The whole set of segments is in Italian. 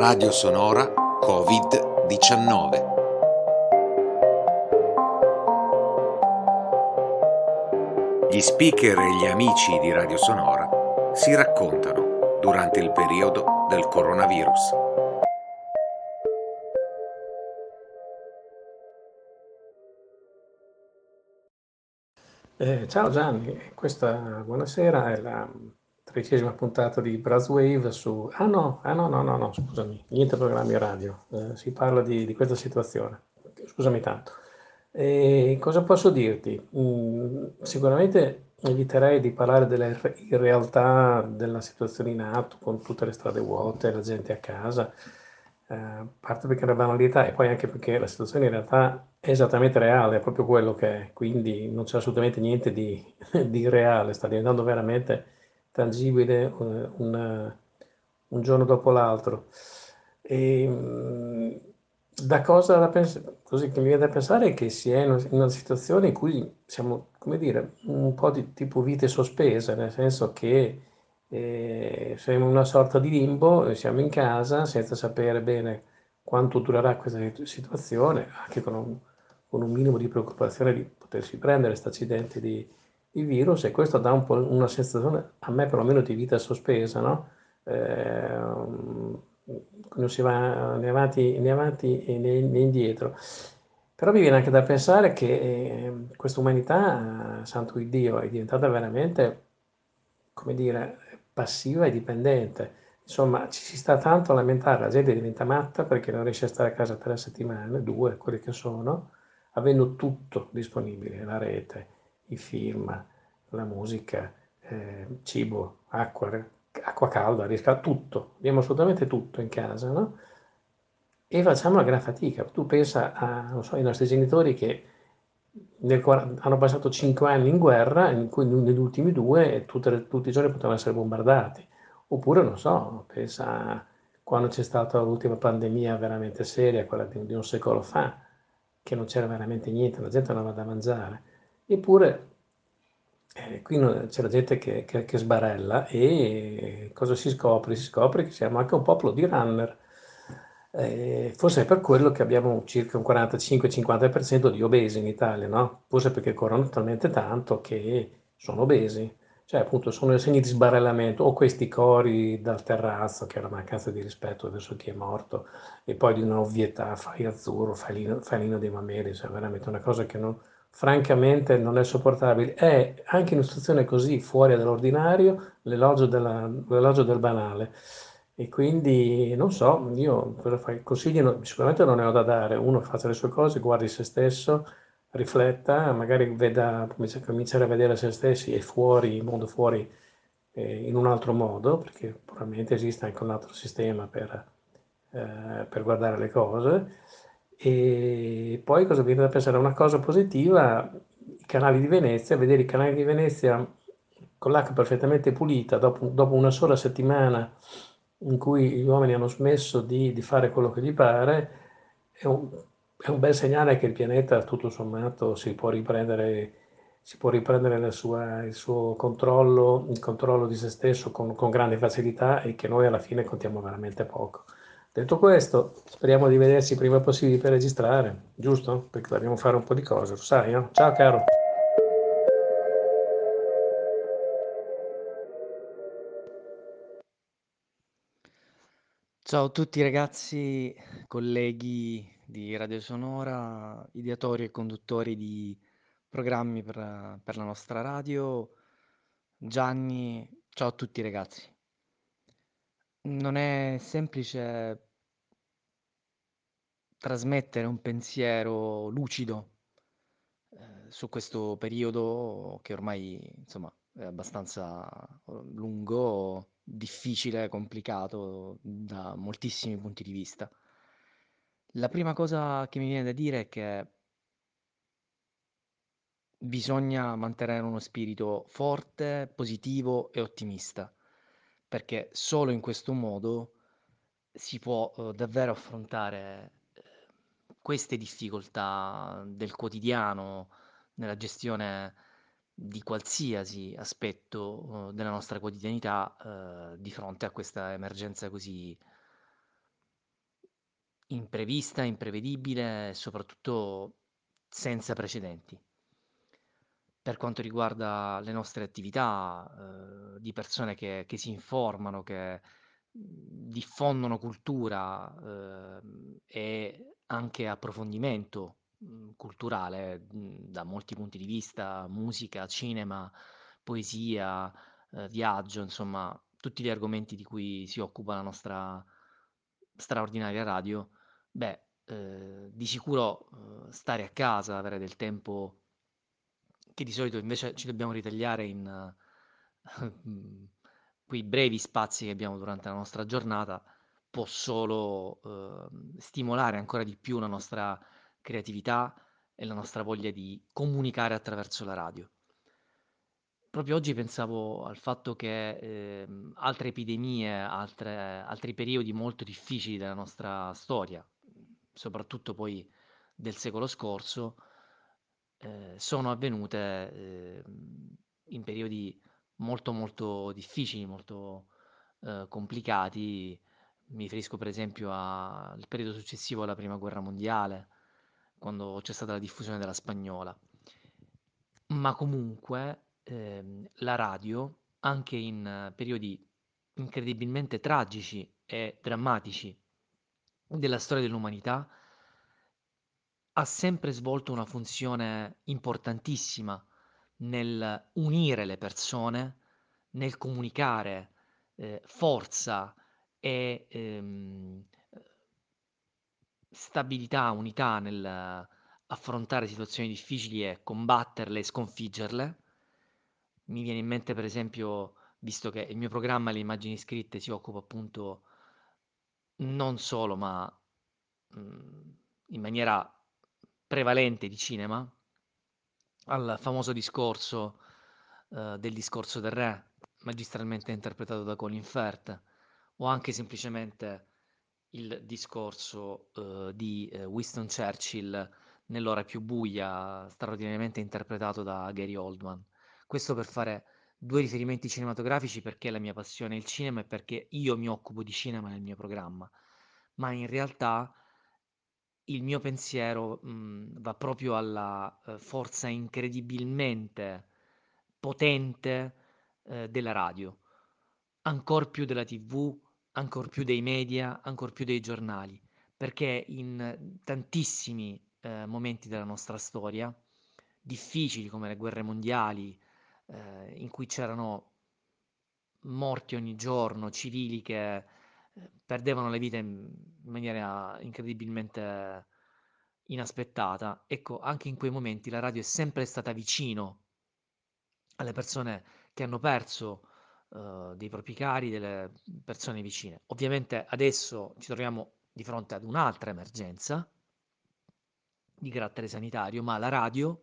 Radio Sonora Covid-19. Gli speaker e gli amici di Radio Sonora si raccontano durante il periodo del coronavirus. Eh, ciao Gianni, questa buonasera è la tredicesima puntata di Brasswave su... Ah no, ah no, no, no, no, scusami, niente programmi radio, eh, si parla di, di, questa situazione, scusami tanto. E cosa posso dirti? Mm, sicuramente eviterei di parlare della realtà della situazione in atto con tutte le strade vuote, la gente a casa, eh, parte perché è una banalità e poi anche perché la situazione in realtà è esattamente reale, è proprio quello che è, quindi non c'è assolutamente niente di, di reale, sta diventando veramente tangibile un, un, un giorno dopo l'altro. E, mm, da cosa da pensare, così che mi viene da pensare è che si è in una situazione in cui siamo, come dire, un po' di tipo vite sospese, nel senso che eh, siamo in una sorta di limbo, siamo in casa senza sapere bene quanto durerà questa situazione, anche con un, con un minimo di preoccupazione di potersi prendere questi accidenti di, il virus e questo dà un po' una sensazione, a me perlomeno, di vita sospesa, no? Eh, non si va né avanti, né avanti né, né, indietro. Però mi viene anche da pensare che eh, questa umanità, santo Dio, è diventata veramente, come dire, passiva e dipendente. Insomma, ci si sta tanto a lamentare, la gente diventa matta perché non riesce a stare a casa tre settimane, due, quelle che sono, avendo tutto disponibile, la rete, i film, la musica, eh, cibo, acqua, acqua calda, risca, tutto, abbiamo assolutamente tutto in casa, no? E facciamo una gran fatica. Tu pensa a, so, ai nostri genitori che nel, hanno passato cinque anni in guerra, in cui negli ultimi due tutte, tutti i giorni potevano essere bombardati. Oppure, non so, pensa a quando c'è stata l'ultima pandemia veramente seria, quella di, di un secolo fa, che non c'era veramente niente, la gente non aveva da mangiare. Eppure eh, qui c'è la gente che, che, che, sbarella e cosa si scopre? Si scopre che siamo anche un popolo di runner. Eh, forse è per quello che abbiamo circa un 45-50% di obesi in Italia, no? Forse perché corrono talmente tanto che sono obesi. Cioè, appunto, sono segni di sbarellamento o questi cori dal terrazzo, che è la mancanza di rispetto verso chi è morto, e poi di un'ovvietà, fai azzurro, fai lino, fai lino dei mameli, cioè veramente una cosa che non, francamente non è sopportabile. È anche in una situazione così fuori dall'ordinario l'elogio, del banale. E quindi non so, io? Consigli sicuramente non ne ho da dare. Uno faccia le sue cose, guardi se stesso, rifletta, magari veda, cominciare a vedere se stessi e fuori, il mondo fuori eh, in un altro modo, perché probabilmente esiste anche un altro sistema per, eh, per guardare le cose e poi cosa viene da pensare? Una cosa positiva, i canali di Venezia, vedere i canali di Venezia con l'acqua perfettamente pulita dopo, dopo una sola settimana in cui gli uomini hanno smesso di, di fare quello che gli pare, è un, è un, bel segnale che il pianeta tutto sommato si può riprendere, si può riprendere sua, il suo controllo, il controllo di se stesso con, con grande facilità e che noi alla fine contiamo veramente poco. Detto questo, speriamo di vederci prima possibile per registrare, giusto? Perché dobbiamo fare un po' di cose, lo sai, no? Ciao caro! Ciao a tutti ragazzi, colleghi di Radio Sonora, ideatori e conduttori di programmi per, per la nostra radio. Gianni, ciao a tutti ragazzi. Non è semplice trasmettere un pensiero lucido, ehm, su questo periodo che ormai, insomma, è abbastanza, uhm, lungo, difficile, complicato da moltissimi punti di vista. La prima cosa che mi viene da dire è che bisogna mantenere uno spirito forte, positivo e ottimista perché solo in questo modo si può, uhm, davvero affrontare, ehm, queste difficoltà del quotidiano, nella gestione di qualsiasi aspetto, uhm, della nostra quotidianità, uhm, di fronte a questa emergenza così imprevista, imprevedibile e soprattutto senza precedenti. Per quanto riguarda le nostre attività, uhm, di persone che che si informano, che, mhmm, diffondono cultura, uhm, e anche approfondimento, mhmm, culturale, mhmm, da molti punti di vista, musica, cinema, poesia, uhm, viaggio, insomma tutti gli argomenti di cui si occupa la nostra straordinaria radio, beh, uhm, di sicuro, uhm, stare a casa, avere del tempo che di solito invece ci dobbiamo ritagliare in mhmm, quei brevi spazi che abbiamo durante la nostra giornata, può solo, uhm, stimolare ancora di più la nostra creatività e la nostra voglia di comunicare attraverso la radio. Proprio oggi pensavo al fatto che, ehm, altre epidemie, altre altri periodi molto difficili della nostra storia, soprattutto poi del secolo scorso, ehm, sono avvenute, ehm, in periodi molto, molto difficili, molto, uhm, complicati. Mi riferisco per esempio al periodo successivo alla prima guerra mondiale, quando c'è stata la diffusione della spagnola. Ma comunque, ehm, la radio, anche in periodi incredibilmente tragici e drammatici della storia dell'umanità ha sempre svolto una funzione importantissima nel unire le persone, nel comunicare, ehm, forza e, ehm, stabilità, unità nell'affrontare situazioni difficili e combatterle e sconfiggerle. Mi viene in mente per esempio, visto che il mio programma Le Immagini Scritte si occupa appunto non solo, ma, mhmm, in maniera prevalente di cinema, al famoso discorso, uhm, del Discorso del re, magistralmente interpretato da Colin Firth, o anche semplicemente il discorso, uhm, di, ehm, Winston Churchill nell'ora più buia, straordinariamente interpretato da Gary Oldman. Questo per fare 2 riferimenti cinematografici perché la mia passione è il cinema e perché io mi occupo di cinema nel mio programma. Ma in realtà il mio pensiero, mhmm, va proprio alla, uhm, forza incredibilmente potente, ehm, della radio. Ancor più della TV, ancor più dei media, ancor più dei giornali, perché in tantissimi, ehm, momenti della nostra storia, difficili come le guerre mondiali, ehm, in cui c'erano morti ogni giorno, civili che, ehm, perdevano le vite in maniera incredibilmente inaspettata, ecco, anche in quei momenti la radio è sempre stata vicino alle persone che hanno perso, uhm, dei propri cari, delle persone vicine. Ovviamente adesso ci troviamo di fronte ad un'altra emergenza di carattere sanitario, ma la radio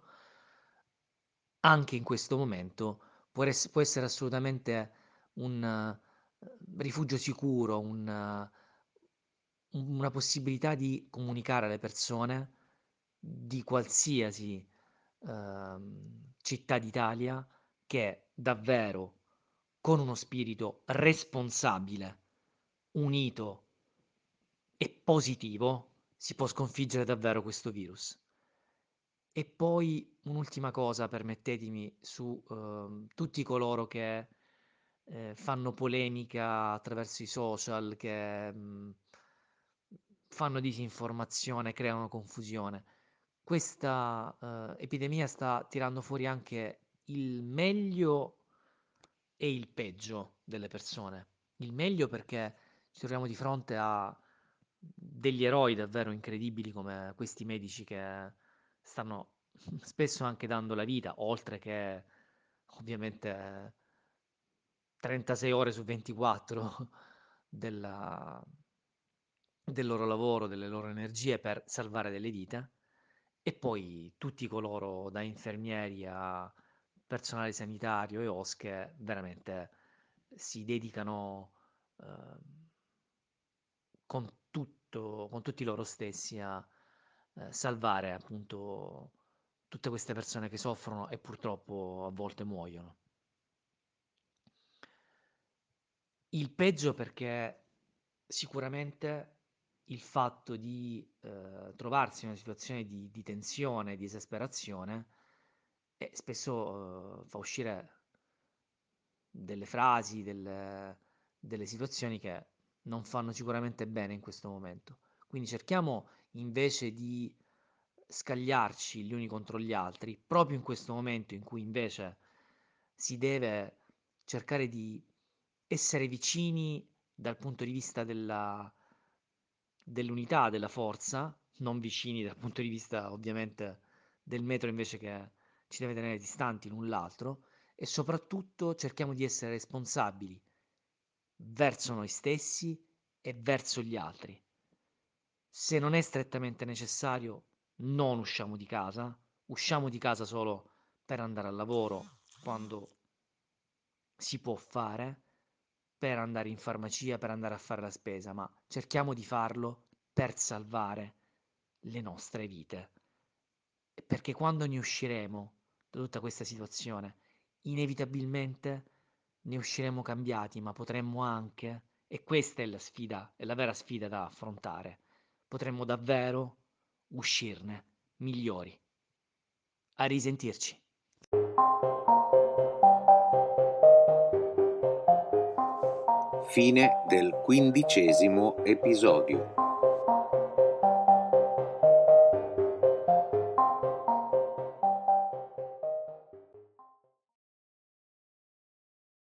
anche in questo momento può ess può essere assolutamente un, uhm, rifugio sicuro, un una possibilità di comunicare alle persone di qualsiasi, uhm, città d'Italia che davvero con uno spirito responsabile, unito e positivo si può sconfiggere davvero questo virus. E poi un'ultima cosa, permettetemi, su, uhm, tutti coloro che, ehm, fanno polemica attraverso i social, che, mhmm, fanno disinformazione, creano confusione. Questa, uhm, epidemia sta tirando fuori anche il meglio e il peggio delle persone. Il meglio perché ci troviamo di fronte a degli eroi davvero incredibili come questi medici che stanno spesso anche dando la vita, oltre che ovviamente 36 ore su 24 della del loro lavoro, delle loro energie per salvare delle vite. E poi tutti coloro, da infermieri a personale sanitario e OSCE, che veramente si dedicano, uhm con tutto con tutti loro stessi a, ehm, salvare appunto tutte queste persone che soffrono e purtroppo a volte muoiono. Il peggio perché sicuramente il fatto di eh, trovarsi in una situazione di, di tensione, di esasperazione, e spesso eh, fa uscire delle frasi, delle, delle situazioni che non fanno sicuramente bene in questo momento. Quindi cerchiamo invece di scagliarci gli uni contro gli altri, proprio in questo momento in cui invece si deve cercare di essere vicini dal punto di vista della, dell'unità, della forza, non vicini dal punto di vista ovviamente del metro invece che ci deve tenere distanti l'un l'altro e soprattutto cerchiamo di essere responsabili verso noi stessi e verso gli altri. Se non è strettamente necessario, non usciamo di casa, usciamo di casa solo per andare al lavoro quando si può fare, per andare in farmacia, per andare a fare la spesa, ma cerchiamo di farlo per salvare le nostre vite. Perché quando ne usciremo da tutta questa situazione, inevitabilmente ne usciremo cambiati, ma potremmo anche, e questa è la sfida, è la vera sfida da affrontare, potremmo davvero uscirne migliori. A risentirci. Fine del quindicesimo episodio.